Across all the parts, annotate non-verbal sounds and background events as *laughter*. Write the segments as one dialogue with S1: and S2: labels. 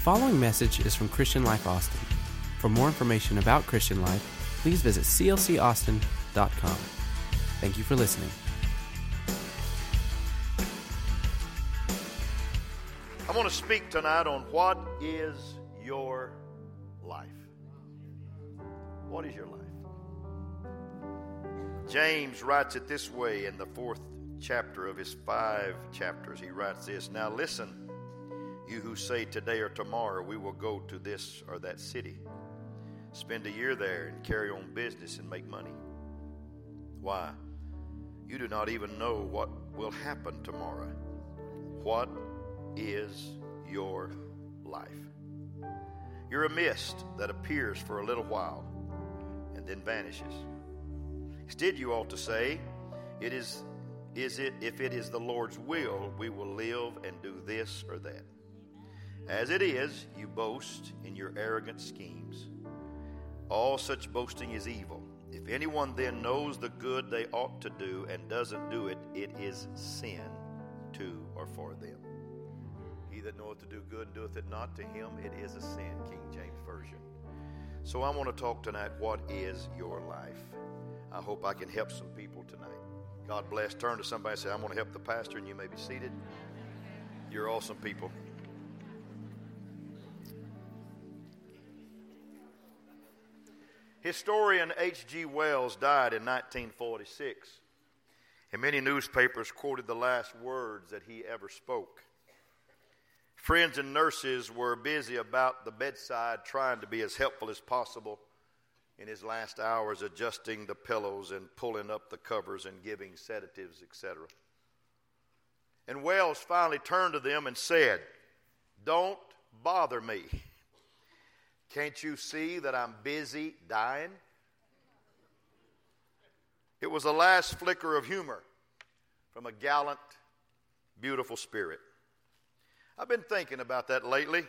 S1: following message is from Christian Life Austin. For more information about Christian Life, please visit clcaustin.com. Thank you for listening.
S2: I want to speak tonight on what is your life. What is your life? James writes it this way in the fourth chapter of his five chapters. He writes this Now listen, you who say today or tomorrow we will go to this or that city, spend a year there and carry on business and make money. Why? You do not even know what will happen tomorrow. What is your life? You're a mist that appears for a little while and then vanishes. Instead, you ought to say, It is, is it, if it is the Lord's will, we will live and do this or that. As it is, you boast in your arrogant schemes. All such boasting is evil. If anyone then knows the good they ought to do and doesn't do it, it is sin to or for them. He that knoweth to do good and doeth it not to him, it is a sin, King James Version. So I want to talk tonight what is your life? I hope I can help some people tonight. God bless. Turn to somebody and say, I'm going to help the pastor, and you may be seated. You're awesome people. Historian H.G. Wells died in 1946, and many newspapers quoted the last words that he ever spoke. Friends and nurses were busy about the bedside trying to be as helpful as possible in his last hours, adjusting the pillows and pulling up the covers and giving sedatives, etc. And Wells finally turned to them and said, Don't bother me. Can't you see that I'm busy dying? It was the last flicker of humor from a gallant, beautiful spirit. I've been thinking about that lately,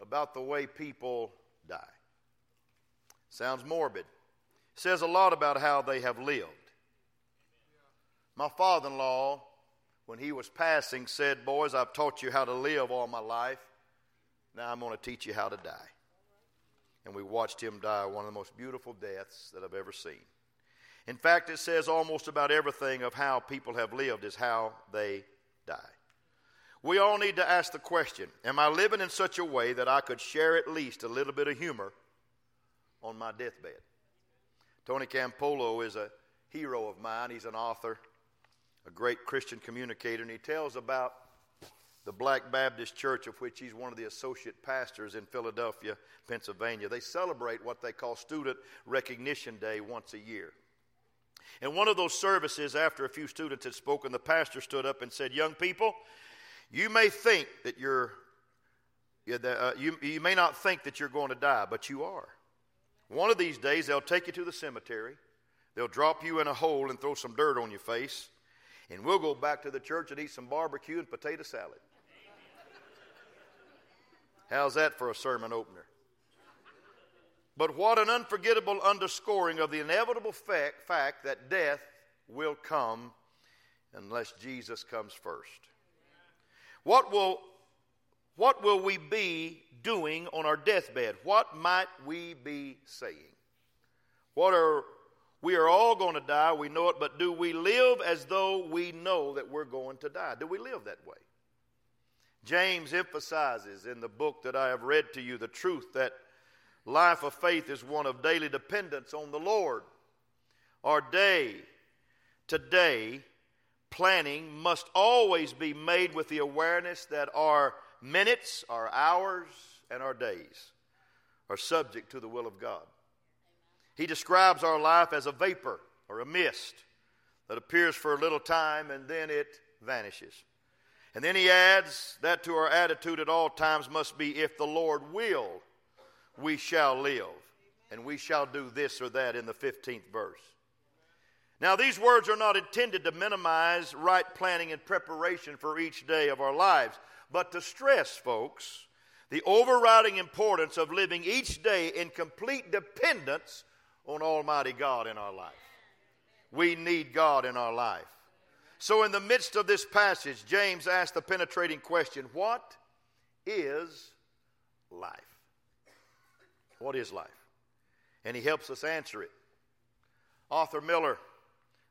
S2: about the way people die. Sounds morbid. Says a lot about how they have lived. My father in law, when he was passing, said, Boys, I've taught you how to live all my life. Now I'm going to teach you how to die. And we watched him die one of the most beautiful deaths that I've ever seen. In fact, it says almost about everything of how people have lived is how they die. We all need to ask the question Am I living in such a way that I could share at least a little bit of humor on my deathbed? Tony Campolo is a hero of mine. He's an author, a great Christian communicator, and he tells about the Black Baptist Church, of which he's one of the associate pastors in Philadelphia, Pennsylvania. They celebrate what they call Student Recognition Day once a year. In one of those services, after a few students had spoken, the pastor stood up and said, Young people, you may think that you're, uh, you, you may not think that you're going to die, but you are. One of these days, they'll take you to the cemetery, they'll drop you in a hole and throw some dirt on your face, and we'll go back to the church and eat some barbecue and potato salad. How's that for a sermon opener? But what an unforgettable underscoring of the inevitable fact, fact that death will come unless Jesus comes first. What will, what will we be doing on our deathbed? What might we be saying? What are we are all going to die, we know it, but do we live as though we know that we're going to die? Do we live that way? James emphasizes in the book that I have read to you the truth that life of faith is one of daily dependence on the Lord. Our day to day planning must always be made with the awareness that our minutes, our hours, and our days are subject to the will of God. He describes our life as a vapor or a mist that appears for a little time and then it vanishes. And then he adds that to our attitude at all times must be if the Lord will, we shall live. And we shall do this or that in the 15th verse. Now, these words are not intended to minimize right planning and preparation for each day of our lives, but to stress, folks, the overriding importance of living each day in complete dependence on Almighty God in our life. We need God in our life. So, in the midst of this passage, James asked the penetrating question What is life? What is life? And he helps us answer it. Arthur Miller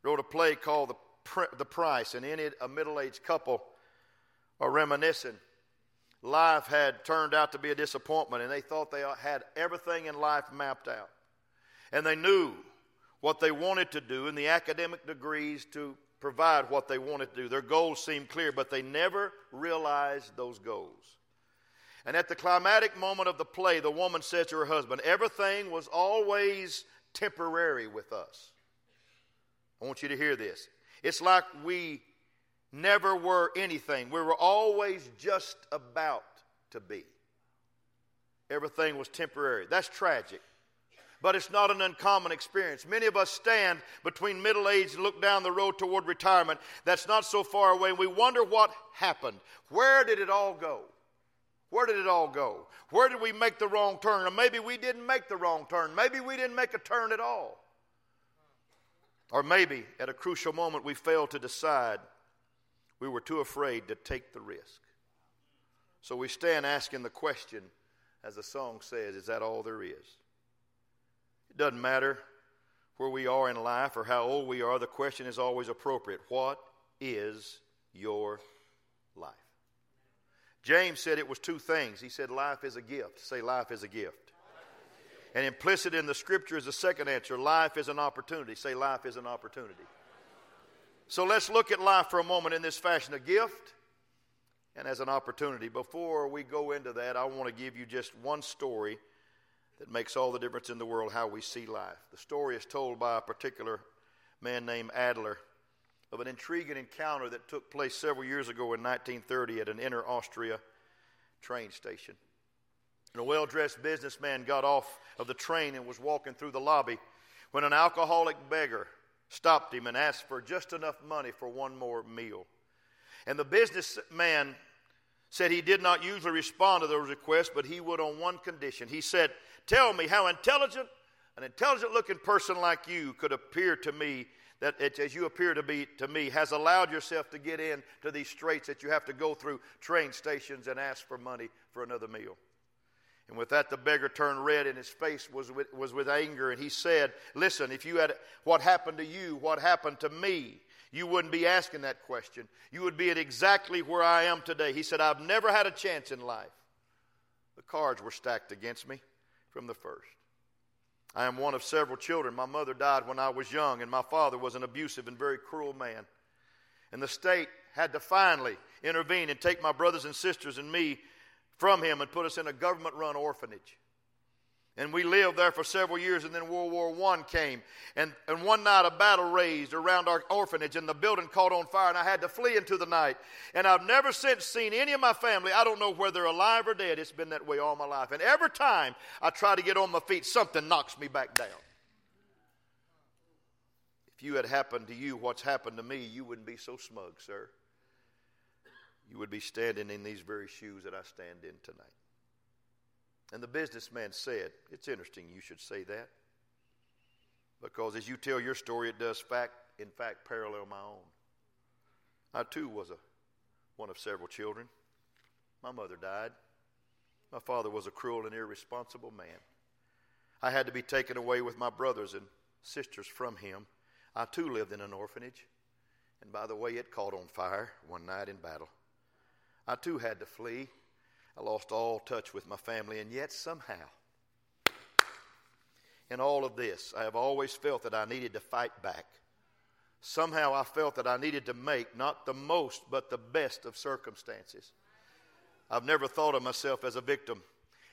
S2: wrote a play called The, the Price, and in it, a middle aged couple are reminiscing. Life had turned out to be a disappointment, and they thought they had everything in life mapped out. And they knew what they wanted to do and the academic degrees to provide what they wanted to do. Their goals seemed clear, but they never realized those goals. And at the climatic moment of the play, the woman said to her husband, Everything was always temporary with us. I want you to hear this. It's like we never were anything, we were always just about to be. Everything was temporary. That's tragic but it's not an uncommon experience. Many of us stand between middle age and look down the road toward retirement that's not so far away, and we wonder what happened. Where did it all go? Where did it all go? Where did we make the wrong turn? Or maybe we didn't make the wrong turn. Maybe we didn't make a turn at all. Or maybe at a crucial moment we failed to decide. We were too afraid to take the risk. So we stand asking the question, as the song says, is that all there is? It doesn't matter where we are in life or how old we are, the question is always appropriate. What is your life? James said it was two things. He said, Life is a gift. Say, Life is a gift. And implicit in the scripture is the second answer life is an opportunity. Say, Life is an opportunity. So let's look at life for a moment in this fashion a gift and as an opportunity. Before we go into that, I want to give you just one story that makes all the difference in the world how we see life. The story is told by a particular man named Adler of an intriguing encounter that took place several years ago in 1930 at an inner Austria train station. And a well dressed businessman got off of the train and was walking through the lobby when an alcoholic beggar stopped him and asked for just enough money for one more meal. And the businessman said he did not usually respond to those requests, but he would on one condition. He said, Tell me how intelligent, an intelligent looking person like you could appear to me, that it, as you appear to be to me, has allowed yourself to get into these straits that you have to go through train stations and ask for money for another meal. And with that, the beggar turned red and his face was with, was with anger. And he said, Listen, if you had what happened to you, what happened to me, you wouldn't be asking that question. You would be at exactly where I am today. He said, I've never had a chance in life. The cards were stacked against me from the first. I am one of several children. My mother died when I was young, and my father was an abusive and very cruel man. And the state had to finally intervene and take my brothers and sisters and me from him and put us in a government run orphanage. And we lived there for several years, and then World War I came. And, and one night, a battle raged around our orphanage, and the building caught on fire, and I had to flee into the night. And I've never since seen any of my family. I don't know whether they're alive or dead. It's been that way all my life. And every time I try to get on my feet, something knocks me back down. If you had happened to you what's happened to me, you wouldn't be so smug, sir. You would be standing in these very shoes that I stand in tonight. And the businessman said, It's interesting you should say that. Because as you tell your story, it does fact, in fact parallel my own. I too was a, one of several children. My mother died. My father was a cruel and irresponsible man. I had to be taken away with my brothers and sisters from him. I too lived in an orphanage. And by the way, it caught on fire one night in battle. I too had to flee I lost all touch with my family, and yet somehow, in all of this, I have always felt that I needed to fight back. Somehow I felt that I needed to make not the most, but the best of circumstances. I've never thought of myself as a victim.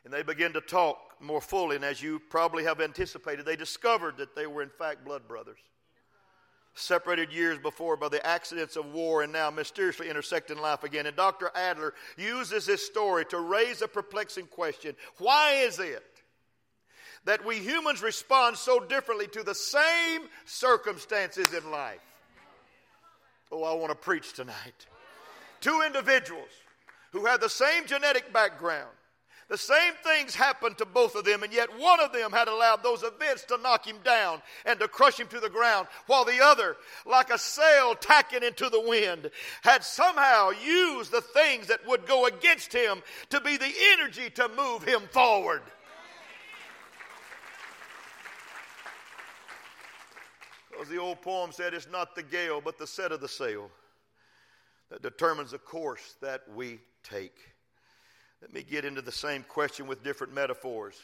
S2: And they began to talk more fully, and as you probably have anticipated, they discovered that they were, in fact, blood brothers separated years before by the accidents of war and now mysteriously intersect in life again. And Dr. Adler uses this story to raise a perplexing question Why is it that we humans respond so differently to the same circumstances in life? Oh, I want to preach tonight. Two individuals who had the same genetic background, The same things happened to both of them, and yet one of them had allowed those events to knock him down and to crush him to the ground, while the other, like a sail tacking into the wind, had somehow used the things that would go against him to be the energy to move him forward. As the old poem said, it's not the gale, but the set of the sail that determines the course that we take. Let me get into the same question with different metaphors.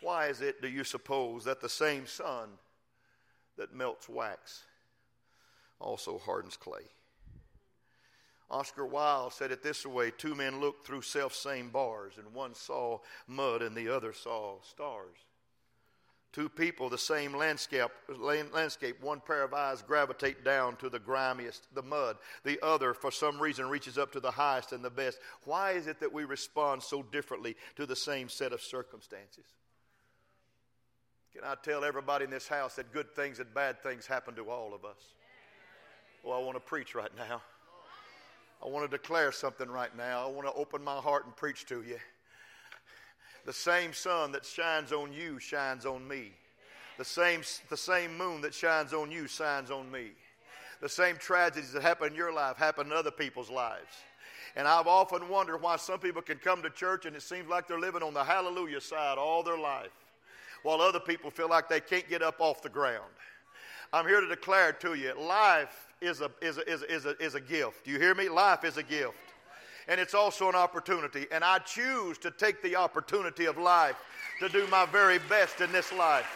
S2: Why is it, do you suppose, that the same sun that melts wax also hardens clay? Oscar Wilde said it this way two men looked through self same bars, and one saw mud and the other saw stars. Two people, the same landscape, landscape, one pair of eyes gravitate down to the grimiest, the mud. The other, for some reason, reaches up to the highest and the best. Why is it that we respond so differently to the same set of circumstances? Can I tell everybody in this house that good things and bad things happen to all of us? Well, I want to preach right now. I want to declare something right now. I want to open my heart and preach to you. The same sun that shines on you shines on me. The same, the same moon that shines on you shines on me. The same tragedies that happen in your life happen in other people's lives. And I've often wondered why some people can come to church and it seems like they're living on the hallelujah side all their life, while other people feel like they can't get up off the ground. I'm here to declare to you life is a, is a, is a, is a, is a gift. Do you hear me? Life is a gift and it's also an opportunity. And I choose to take the opportunity of life to do my very best in this life.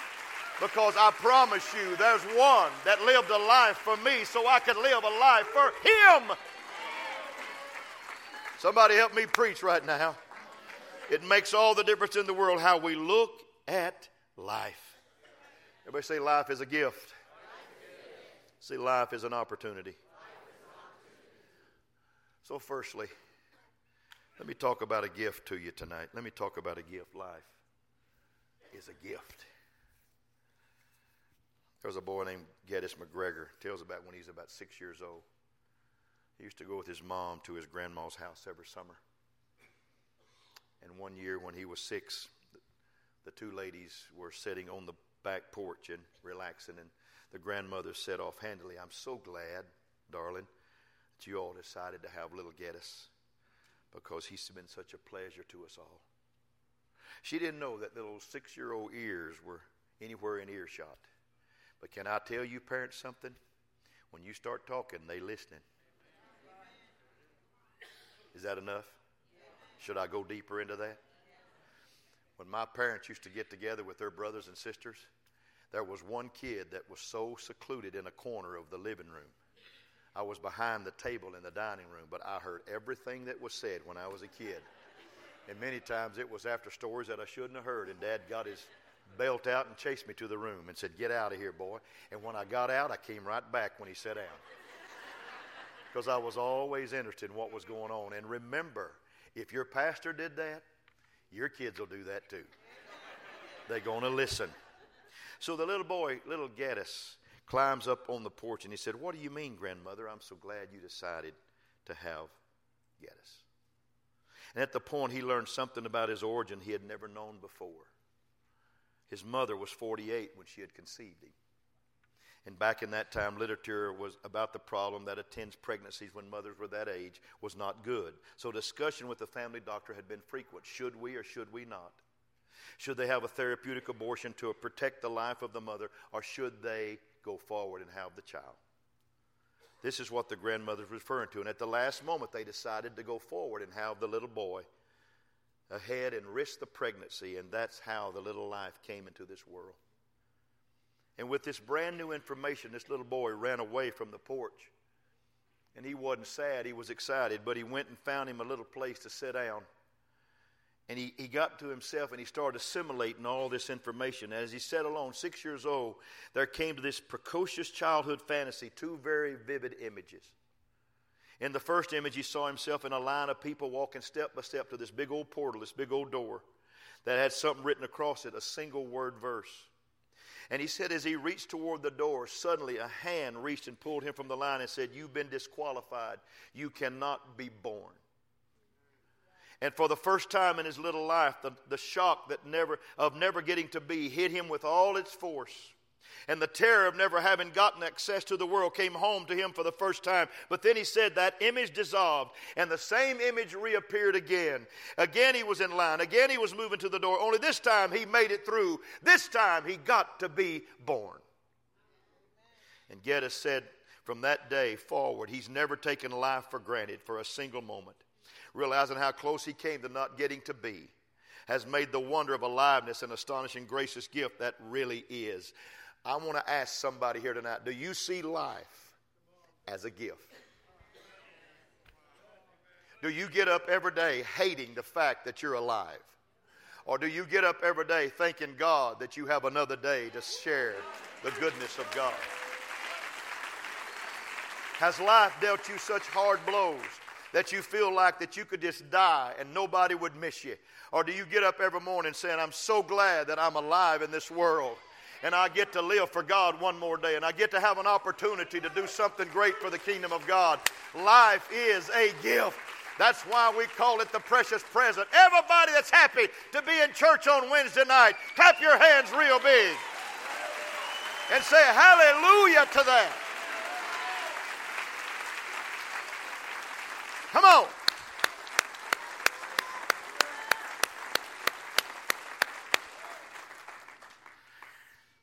S2: Because I promise you, there's one that lived a life for me so I could live a life for him. Somebody help me preach right now. It makes all the difference in the world how we look at life. Everybody say, Life is a gift. See, life is an opportunity. So, firstly, let me talk about a gift to you tonight. Let me talk about a gift. Life is a gift. There was a boy named Geddes MacGregor. Tells about when he's about six years old. He used to go with his mom to his grandma's house every summer. And one year when he was six, the two ladies were sitting on the back porch and relaxing, and the grandmother said offhandedly, I'm so glad, darling, that you all decided to have little Geddes because he's been such a pleasure to us all. She didn't know that little six year old ears were anywhere in earshot. But can I tell you, parents, something? When you start talking, they listening. Is that enough? Should I go deeper into that? When my parents used to get together with their brothers and sisters, there was one kid that was so secluded in a corner of the living room I was behind the table in the dining room, but I heard everything that was said when I was a kid. And many times it was after stories that I shouldn't have heard, and Dad got his belt out and chased me to the room and said, Get out of here, boy. And when I got out, I came right back when he sat down. *laughs* Because I was always interested in what was going on. And remember, if your pastor did that, your kids will do that too. They're going to listen. So the little boy, little Geddes, climbs up on the porch and he said, What do you mean, grandmother? I'm so glad you decided to have Geddes. And at the point, he learned something about his origin he had never known before. His mother was 48 when she had conceived him. And back in that time, literature was about the problem that attends pregnancies when mothers were that age was not good. So discussion with the family doctor had been frequent. Should we or should we not? Should they have a therapeutic abortion to protect the life of the mother, or should they go forward and have the child. This is what the grandmother was referring to. And at the last moment, they decided to go forward and have the little boy ahead and risk the pregnancy. And that's how the little life came into this world. And with this brand new information, this little boy ran away from the porch. And he wasn't sad, he was excited, but he went and found him a little place to sit down. And he, he got to himself and he started assimilating all this information. As he sat alone, six years old, there came to this precocious childhood fantasy two very vivid images. In the first image, he saw himself in a line of people walking step by step to this big old portal, this big old door that had something written across it, a single word verse. And he said, as he reached toward the door, suddenly a hand reached and pulled him from the line and said, You've been disqualified. You cannot be born. And for the first time in his little life, the, the shock that never, of never getting to be hit him with all its force. And the terror of never having gotten access to the world came home to him for the first time. But then he said that image dissolved, and the same image reappeared again. Again, he was in line. Again, he was moving to the door. Only this time, he made it through. This time, he got to be born. And Geddes said, from that day forward, he's never taken life for granted for a single moment. Realizing how close he came to not getting to be has made the wonder of aliveness an astonishing, gracious gift that really is. I want to ask somebody here tonight do you see life as a gift? Do you get up every day hating the fact that you're alive? Or do you get up every day thanking God that you have another day to share the goodness of God? Has life dealt you such hard blows that you feel like that you could just die and nobody would miss you? Or do you get up every morning saying, I'm so glad that I'm alive in this world? and I get to live for God one more day, and I get to have an opportunity to do something great for the kingdom of God. Life is a gift. That's why we call it the precious present. Everybody that's happy to be in church on Wednesday night, clap your hands real big and say hallelujah to that. Come on.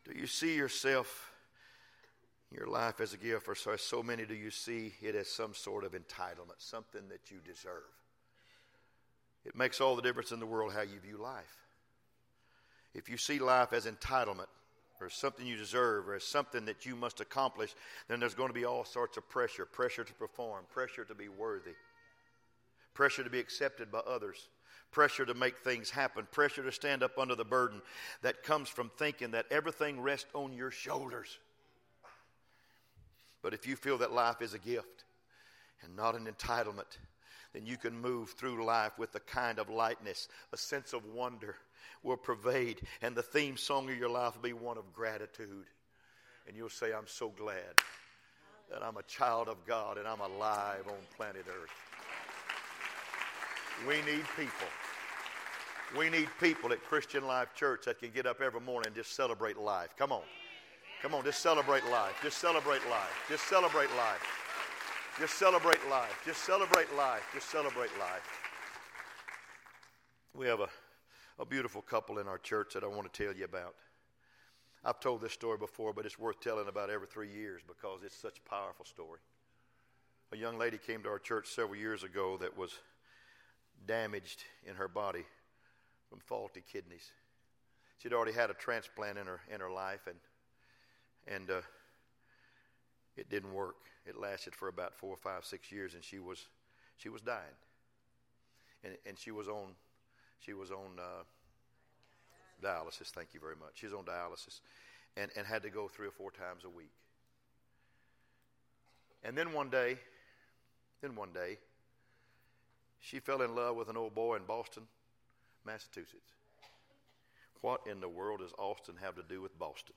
S2: Do you see yourself, your life as a gift, or so, so many do you see it as some sort of entitlement, something that you deserve? It makes all the difference in the world how you view life. If you see life as entitlement, or something you deserve, or as something that you must accomplish, then there's going to be all sorts of pressure pressure to perform, pressure to be worthy, pressure to be accepted by others pressure to make things happen, pressure to stand up under the burden that comes from thinking that everything rests on your shoulders. But if you feel that life is a gift and not an entitlement, then you can move through life with a kind of lightness, a sense of wonder will pervade, and the theme song of your life will be one of gratitude. And you'll say, I'm so glad that I'm a child of God and I'm alive on planet Earth. We need people. We need people at Christian Life Church that can get up every morning and just celebrate life. Come on. Come on, just celebrate life. Just celebrate life. Just celebrate life. Just celebrate life. Just celebrate life. Just celebrate life. We have a, a beautiful couple in our church that I want to tell you about. I've told this story before, but it's worth telling about every three years because it's such a powerful story. A young lady came to our church several years ago that was damaged in her body from faulty kidneys. She'd already had a transplant in her in her life, and and uh, it didn't work. It lasted for about four, five, six years, and she was she was dying. And and she was on she was on uh, dialysis. Thank you very much. She was on dialysis, and and had to go three or four times a week. And then one day, then one day, she fell in love with an old boy in Boston, Massachusetts. What in the world does Austin have to do with Boston?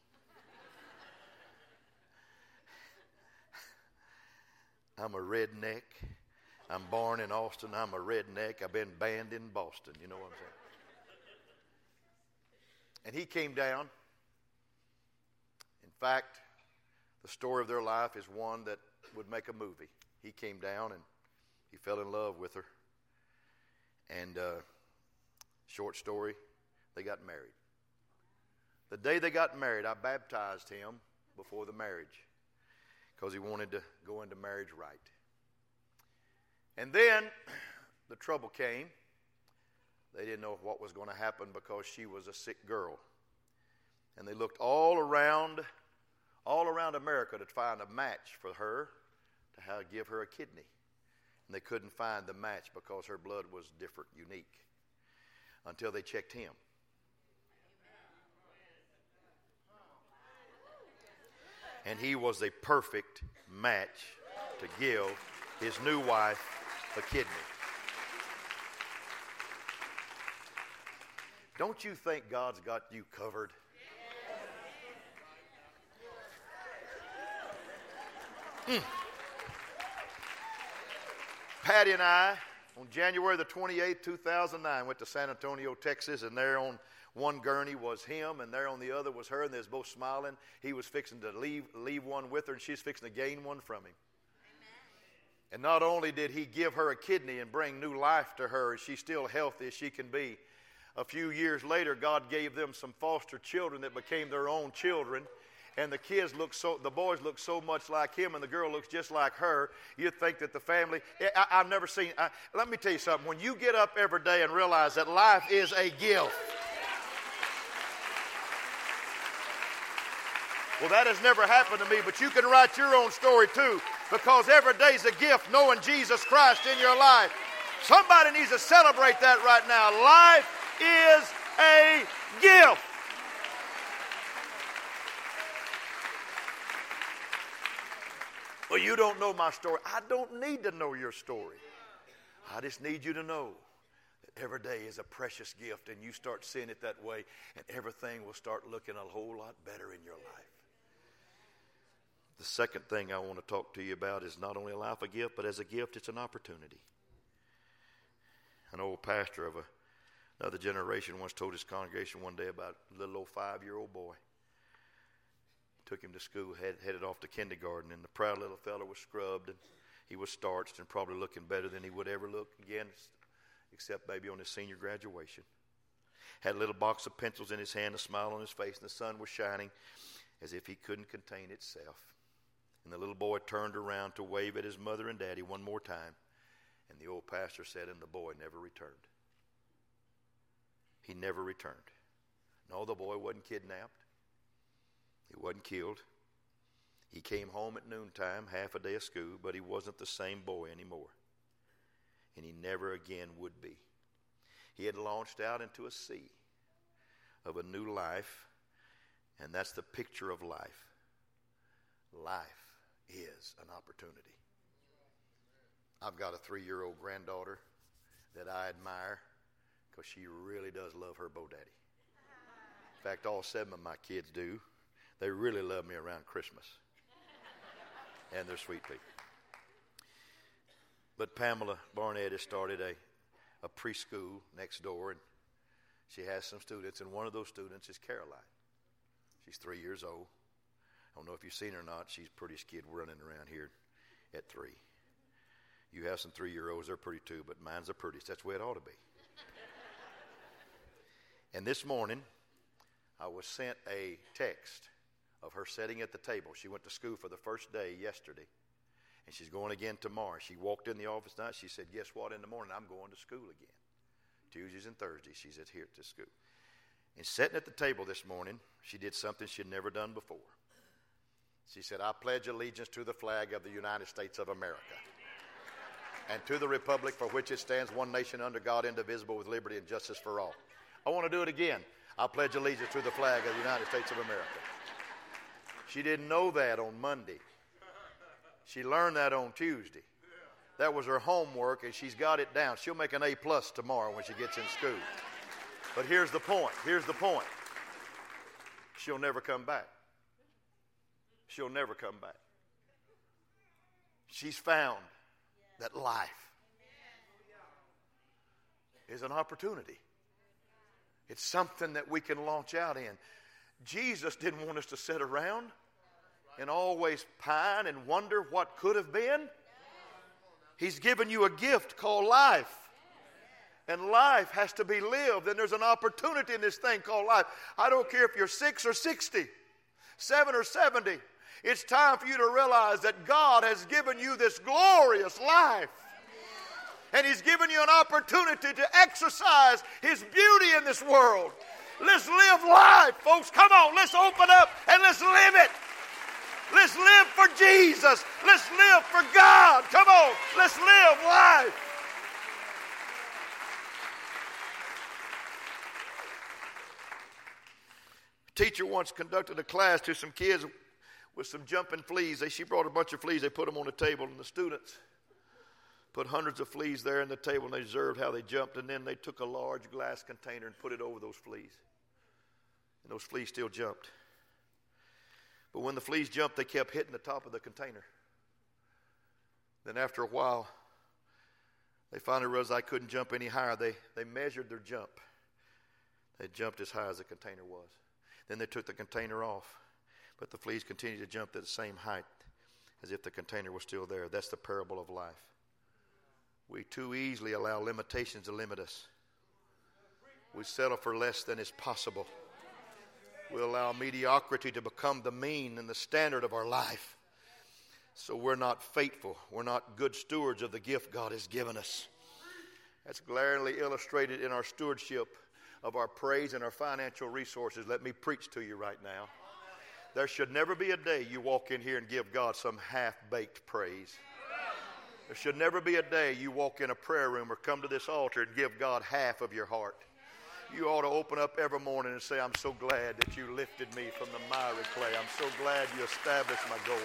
S2: I'm a redneck. I'm born in Austin. I'm a redneck. I've been banned in Boston. You know what I'm saying? And he came down. In fact, the story of their life is one that would make a movie. He came down and he fell in love with her. And uh, short story, they got married. The day they got married, I baptized him before the marriage because he wanted to go into marriage right. And then *clears throat* the trouble came. They didn't know what was going to happen because she was a sick girl. And they looked all around, all around America to find a match for her to give her a kidney. And they couldn't find the match because her blood was different, unique, until they checked him. And he was a perfect match to give his new wife a kidney. Don't you think God's got you covered? Mm. Patty and I On January the 28th, 2009, went to San Antonio, Texas, and there on one gurney was him, and there on the other was her, and they was both smiling. He was fixing to leave, leave one with her, and she's fixing to gain one from him. Amen. And not only did he give her a kidney and bring new life to her, and she's still healthy as she can be, a few years later, God gave them some foster children that became their own children and the kids look so, the boys look so much like him, and the girl looks just like her. You'd think that the family, I, have never seen, I, let me tell you something. When you get up every day and realize that life is a gift, Well, that has never happened to me, but you can write your own story too, because every day's a gift knowing Jesus Christ in your life. Somebody needs to celebrate that right now. Life is a gift. Well, you don't know my story. I don't need to know your story. I just need you to know that every day is a precious gift, and you start seeing it that way, and everything will start looking a whole lot better in your life. The second thing I want to talk to you about is not only a life a gift, but as a gift, it's an opportunity. An old pastor of a, another generation once told his congregation one day about a little old five year old boy took him to school, head, headed off to kindergarten, and the proud little fellow was scrubbed and he was starched and probably looking better than he would ever look again, except maybe on his senior graduation. Had a little box of pencils in his hand, a smile on his face, and the sun was shining as if he couldn't contain itself. And the little boy turned around to wave at his mother and daddy one more time, and the old pastor said, and the boy never returned. He never returned. No, the boy wasn't kidnapped. He wasn't killed. He came home at noontime, half a day of school, but he wasn't the same boy anymore. And he never again would be. He had launched out into a sea of a new life, and that's the picture of life. Life is an opportunity. I've got a three year old granddaughter that I admire because she really does love her Bo Daddy. In fact, all seven of my kids do. They really love me around Christmas. and they're sweet people. But Pamela Barnett has started a, a preschool next door, and she has some students, and one of those students is Caroline. She's three years old. I don't know if you've seen her or not. She's the prettiest kid running around here at three. You have some three year olds, they're pretty too, but mine's the prettiest. That's the way it ought to be. and this morning, I was sent a text of her sitting at the table. She went to school for the first day yesterday, and she's going again tomorrow. She walked in the office tonight. She said, Guess what? In the morning, I'm going to school again. Tuesdays and Thursdays, she's at here to school. And sitting at the table this morning, she did something she'd never done before. She said, I pledge allegiance to the flag of the United States of America and to the republic for which it stands, one nation under God, indivisible, with liberty and justice for all. I want to do it again. I pledge allegiance to the flag of the United States of America she didn't know that on Monday. She learned that on Tuesday. That was her homework, and she's got it down. She'll make an A plus tomorrow when she gets in school. But here's the point. Here's the point. She'll never come back. She'll never come back. She's found that life is an opportunity. It's something that we can launch out in. Jesus didn't want us to sit around and always pine and wonder what could have been. He's given you a gift called life. And life has to be lived. And there's an opportunity in this thing called life. I don't care if you're six or 60, seven or 70. It's time for you to realize that God has given you this glorious life. And He's given you an opportunity to exercise His beauty in this world. Let's live life, folks. Come on, let's open up and let's live it. Let's live for Jesus. Let's live for God. Come on, let's live life. teacher once conducted a class to some kids with some jumping fleas. They, she brought a bunch of fleas. They put them on the table, and the students put hundreds of fleas there in the table, and they observed how they jumped. And then they took a large glass container and put it over those fleas. And those fleas still jumped. But when the fleas jumped, they kept hitting the top of the container. Then after a while, They finally realized I couldn't jump any higher. They, they measured their jump. They jumped as high as the container was. Then they took the container off, but the fleas continued to jump to the same height as if the container was still there. That's the parable of life. We too easily allow limitations to limit us. We settle for less than is possible. We allow mediocrity to become the mean and the standard of our life. So we're not faithful. We're not good stewards of the gift God has given us. That's glaringly illustrated in our stewardship of our praise and our financial resources. Let me preach to you right now. There should never be a day you walk in here and give God some half baked praise. There should never be a day you walk in a prayer room or come to this altar and give God half of your heart. You ought to open up every morning and say, I'm so glad that you lifted me from the miry clay. I'm so glad you established my going.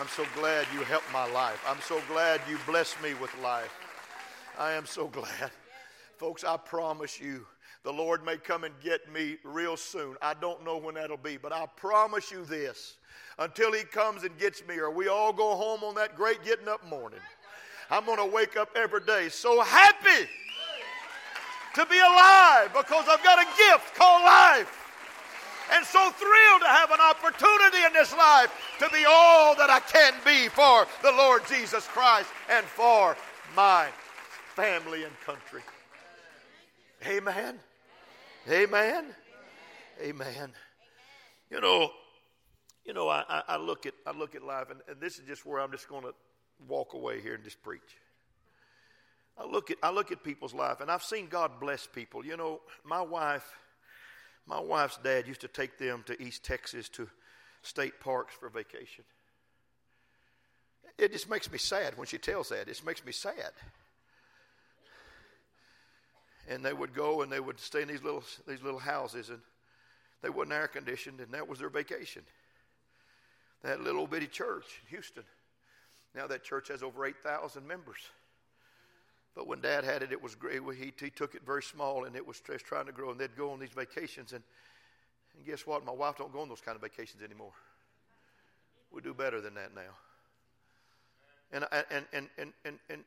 S2: I'm so glad you helped my life. I'm so glad you blessed me with life. I am so *laughs* glad. Folks, I promise you, the Lord may come and get me real soon. I don't know when that'll be, but I promise you this until He comes and gets me, or we all go home on that great getting up morning. I'm going to wake up every day so happy to be alive because I've got a gift called life. And so thrilled to have an opportunity in this life to be all that I can be for the Lord Jesus Christ and for my family and country. Amen. Amen. Amen. You know, you know, I, I look at I look at life, and, and this is just where I'm just going to walk away here and just preach. I look at I look at people's life, and I've seen God bless people. You know, my wife, my wife's dad used to take them to East Texas to state parks for vacation. It just makes me sad when she tells that. It just makes me sad. And they would go and they would stay in these little these little houses, and they wasn't air conditioned, and that was their vacation. A little bitty church in Houston. Now that church has over 8,000 members. But when Dad had it, it was great. He, he took it very small, and it was just trying to grow. And they'd go on these vacations, and, and guess what? My wife don't go on those kind of vacations anymore. We do better than that now. And and and and and, and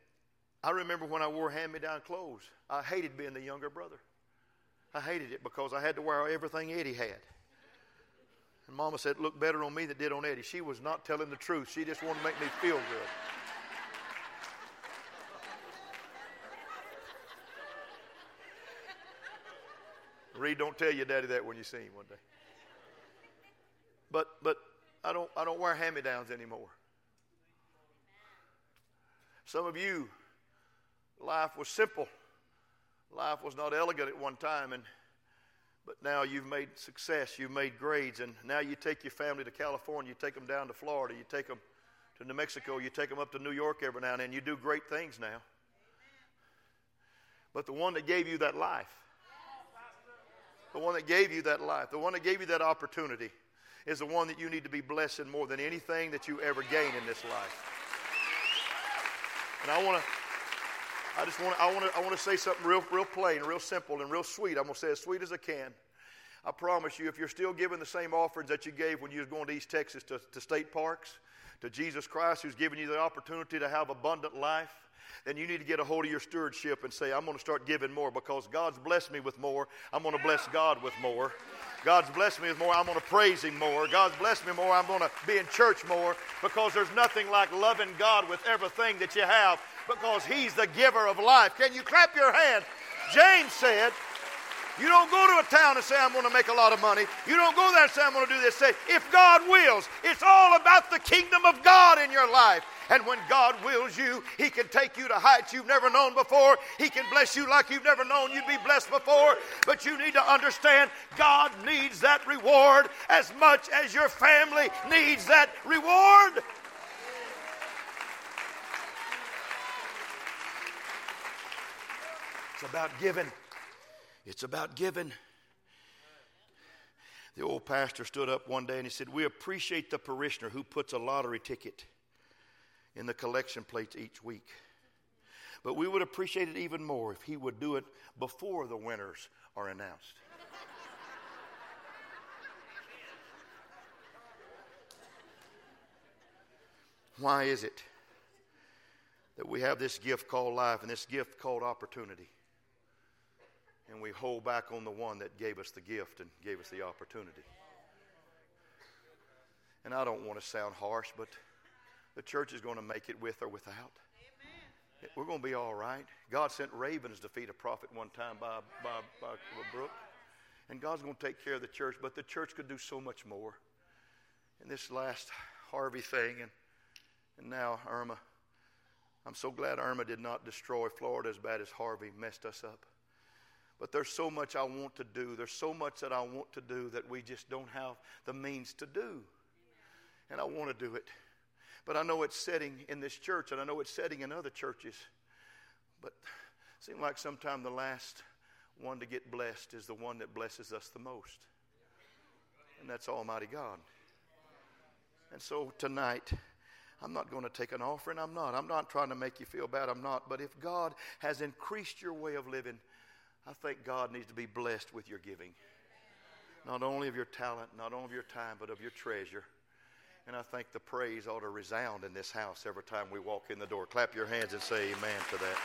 S2: I remember when I wore hand-me-down clothes. I hated being the younger brother. I hated it because I had to wear everything Eddie had. And Mama said it looked better on me than it did on Eddie. She was not telling the truth. She just wanted to make me feel good. Reed, don't tell your daddy that when you see him one day. But but I don't I don't wear hand-me-downs anymore. Some of you, life was simple. Life was not elegant at one time, and but now you've made success, you've made grades, and now you take your family to California, you take them down to Florida, you take them to New Mexico, you take them up to New York every now and then. You do great things now. But the one that gave you that life, the one that gave you that life, the one that gave you that opportunity, is the one that you need to be blessed in more than anything that you ever gain in this life. And I want to, I just want to, I want to, I want to say something real, real plain, real simple, and real sweet. I'm going to say as sweet as I can. I promise you, if you're still giving the same offerings that you gave when you was going to East Texas to, to state parks, to Jesus Christ, who's given you the opportunity to have abundant life, then you need to get a hold of your stewardship and say, I'm going to start giving more because God's blessed me with more. I'm going to bless God with more. God's blessed me with more. I'm going to praise Him more. God's blessed me more. I'm going to be in church more because there's nothing like loving God with everything that you have because He's the giver of life. Can you clap your hand? James said, you don't go to a town and say, I'm going to make a lot of money. You don't go there and say, I'm going to do this. Say, if God wills, it's all about the kingdom of God in your life. And when God wills you, He can take you to heights you've never known before. He can bless you like you've never known you'd be blessed before. But you need to understand God needs that reward as much as your family needs that reward. It's about giving. It's about giving. The old pastor stood up one day and he said, We appreciate the parishioner who puts a lottery ticket in the collection plates each week. But we would appreciate it even more if he would do it before the winners are announced. Why is it that we have this gift called life and this gift called opportunity. And we hold back on the one that gave us the gift and gave us the opportunity. And I don't want to sound harsh, but the church is going to make it with or without. Amen. We're going to be all right. God sent ravens to feed a prophet one time by, by, by a brook. And God's going to take care of the church, but the church could do so much more. And this last Harvey thing, and, and now Irma, I'm so glad Irma did not destroy Florida as bad as Harvey messed us up. But there's so much I want to do. There's so much that I want to do that we just don't have the means to do. And I want to do it. But I know it's setting in this church, and I know it's setting in other churches. But it seems like sometimes the last one to get blessed is the one that blesses us the most. And that's Almighty God. And so tonight, I'm not going to take an offering. I'm not. I'm not trying to make you feel bad. I'm not. But if God has increased your way of living, I think God needs to be blessed with your giving. Not only of your talent, not only of your time, but of your treasure. And I think the praise ought to resound in this house every time we walk in the door. Clap your hands and say amen to that.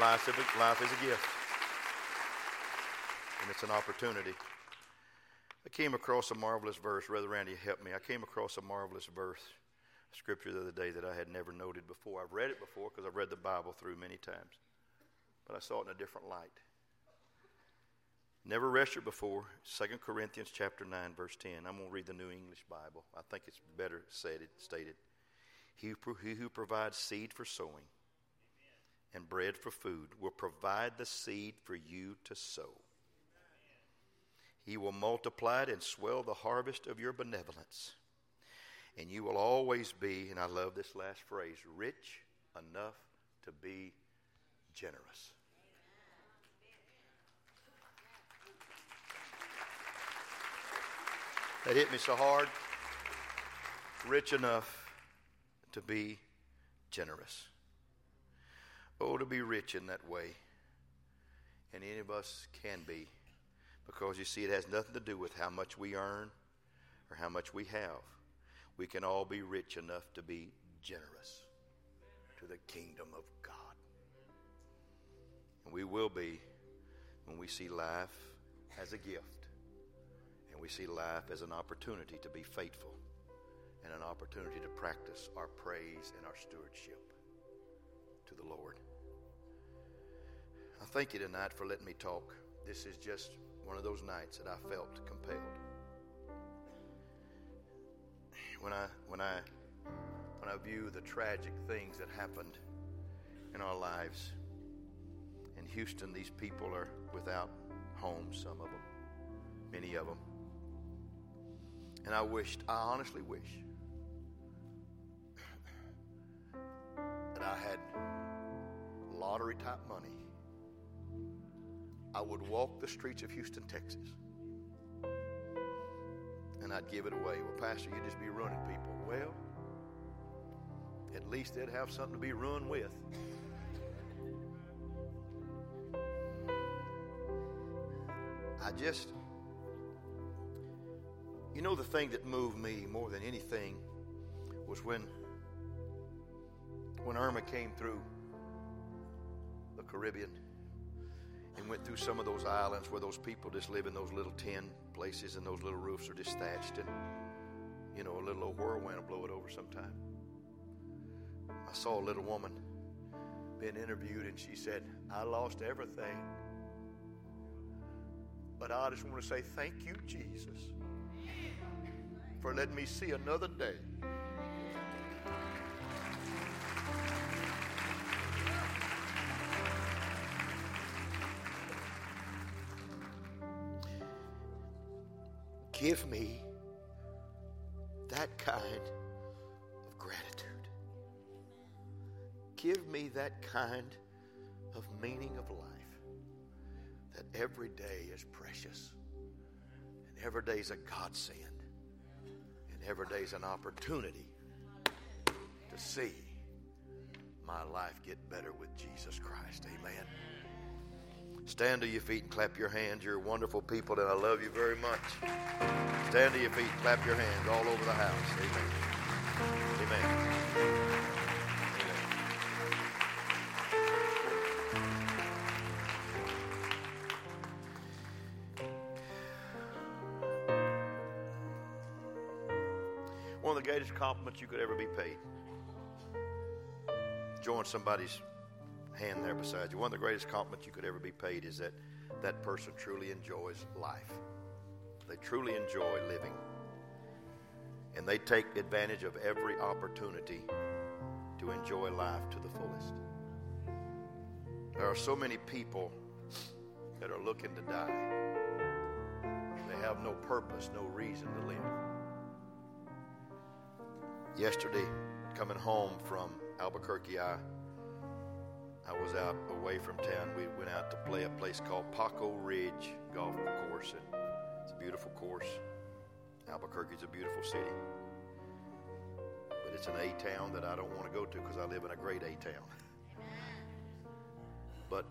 S2: Life is a, gift, and it's an opportunity. I came across a marvelous verse. Brother Randy, help me. I came across a marvelous verse, scripture the other day that I had never noted before. I've read it before because I've read the Bible through many times, but I saw it in a different light. Never read before. 2 Corinthians chapter 9, verse 10. I'm going to read the New English Bible. I think it's better stated. stated. He, he who provides seed for sowing and bread for food will provide the seed for you to sow. He will multiply it and swell the harvest of your benevolence. And you will always be, and I love this last phrase, rich enough to be generous. That hit me so hard. Rich enough to be generous. Oh, to be rich in that way. And any of us can be. Because you see, it has nothing to do with how much we earn or how much we have. We can all be rich enough to be generous to the kingdom of God. And we will be when we see life as a gift we see life as an opportunity to be faithful and an opportunity to practice our praise and our stewardship to the Lord. I thank you tonight for letting me talk. This is just one of those nights that I felt compelled. When I when I when I view the tragic things that happened in our lives in Houston, these people are without homes, some of them, many of them. And I wished, I honestly wish that I had lottery type money I would walk the streets of Houston, Texas, and I'd give it away. Well, Pastor, you'd just be running people. Well, at least they'd have something to be run with. I just, you know, the thing that moved me more than anything was when, when Irma came through the Caribbean and went through some of those islands where those people just live in those little tin places and those little roofs are just thatched and you know a little old whirlwind will blow it over sometime. I saw a little woman being interviewed and she said i lost everything but i just want to say thank you jesus for letting me see another day give me that kind of gratitude. Give me that kind of meaning of life that every day is precious and every day is a godsend and every day is an opportunity to see my life get better with Jesus Christ. Amen. Stand to your feet and clap your hands. You're wonderful people, and I love you very much. Stand to your feet, and clap your hands all over the house. Amen. Amen. You could ever be paid. Join somebody's hand there beside you. One of the greatest compliments you could ever be paid is that that person truly enjoys life. They truly enjoy living. And they take advantage of every opportunity to enjoy life to the fullest. There are so many people that are looking to die. They have no purpose, no reason to live. Yesterday, coming home from Albuquerque, I, I was out away from town. We went out to play a place called Paa-Ko Ridge Golf Course. And it's a beautiful course. Albuquerque's a beautiful city. But it's an A town that I don't want to go to because I live in a great A town. But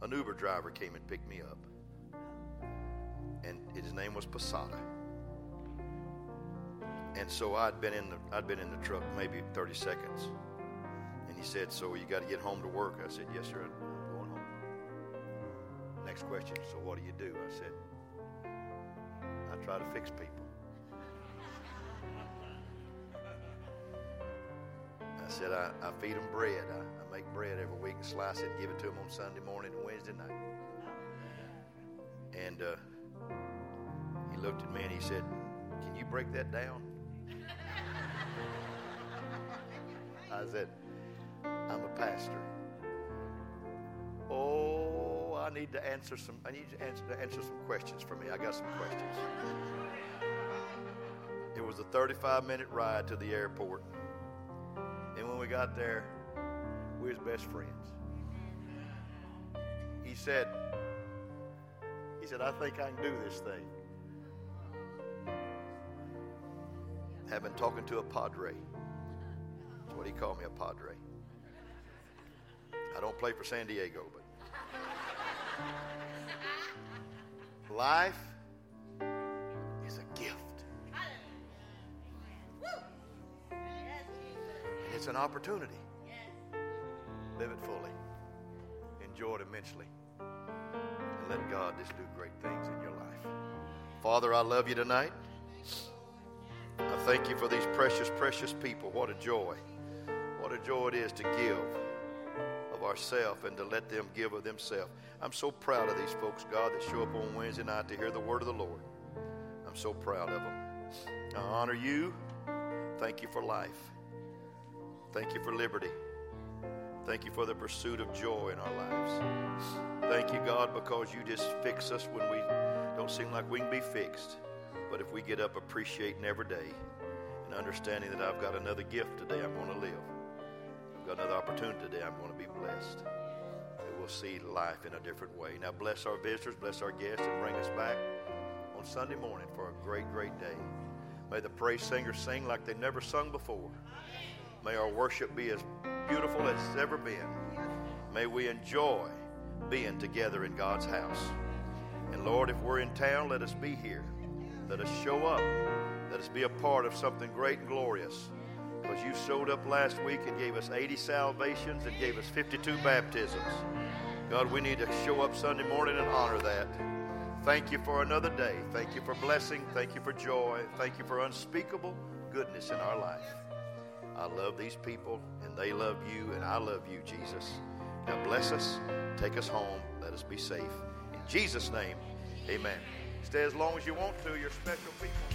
S2: an Uber driver came and picked me up. And his name was Posada. And so I'd been in the I'd been in the truck maybe 30 seconds. And he said, So you got to get home to work? I said, Yes, sir, I'm going home. Next question, so what do you do? I said, I try to fix people. I said, I, I feed them bread. I, I make bread every week and slice it and give it to them on Sunday morning and Wednesday night. And uh, he looked at me and he said, Can you break that down? I said, I'm a pastor. Oh, I need to answer some. I need to answer, to answer some questions for me. I got some questions. It was a 35 minute ride to the airport, and when we got there, we was best friends. He said, he said, I think I can do this thing. Have been talking to a padre. What he called me, a padre. I don't play for San Diego, but life is a gift. And it's an opportunity. Live it fully. Enjoy it immensely. And let God just do great things in your life. Father, I love you tonight. I thank you for these precious, precious people. What a joy. Joy it is to give of ourselves and to let them give of themselves. I'm so proud of these folks, God, that show up on Wednesday night to hear the word of the Lord. I'm so proud of them. I honor you. Thank you for life. Thank you for liberty. Thank you for the pursuit of joy in our lives. Thank you, God, because you just fix us when we don't seem like we can be fixed. But if we get up appreciating every day and understanding that I've got another gift today I'm going to live, I've got another opportunity today I'm going to be blessed, that we'll see life in a different way. Now, bless our visitors, bless our guests, and bring us back on Sunday morning for a great, great day. May the praise singers sing like they've never sung before. May our worship be as beautiful as it's ever been. May we enjoy being together in God's house. And Lord, if we're in town, let us be here. Let us show up. Let us be a part of something great and glorious. Because you showed up last week and gave us 80 salvations and gave us 52 baptisms. God, we need to show up Sunday morning and honor that. Thank you for another day. Thank you for blessing. Thank you for joy. Thank you for unspeakable goodness in our life. I love these people, and they love you, and I love you, Jesus. Now bless us. Take us home. Let us be safe. In Jesus' name, amen. Stay as long as you want to. You're special people.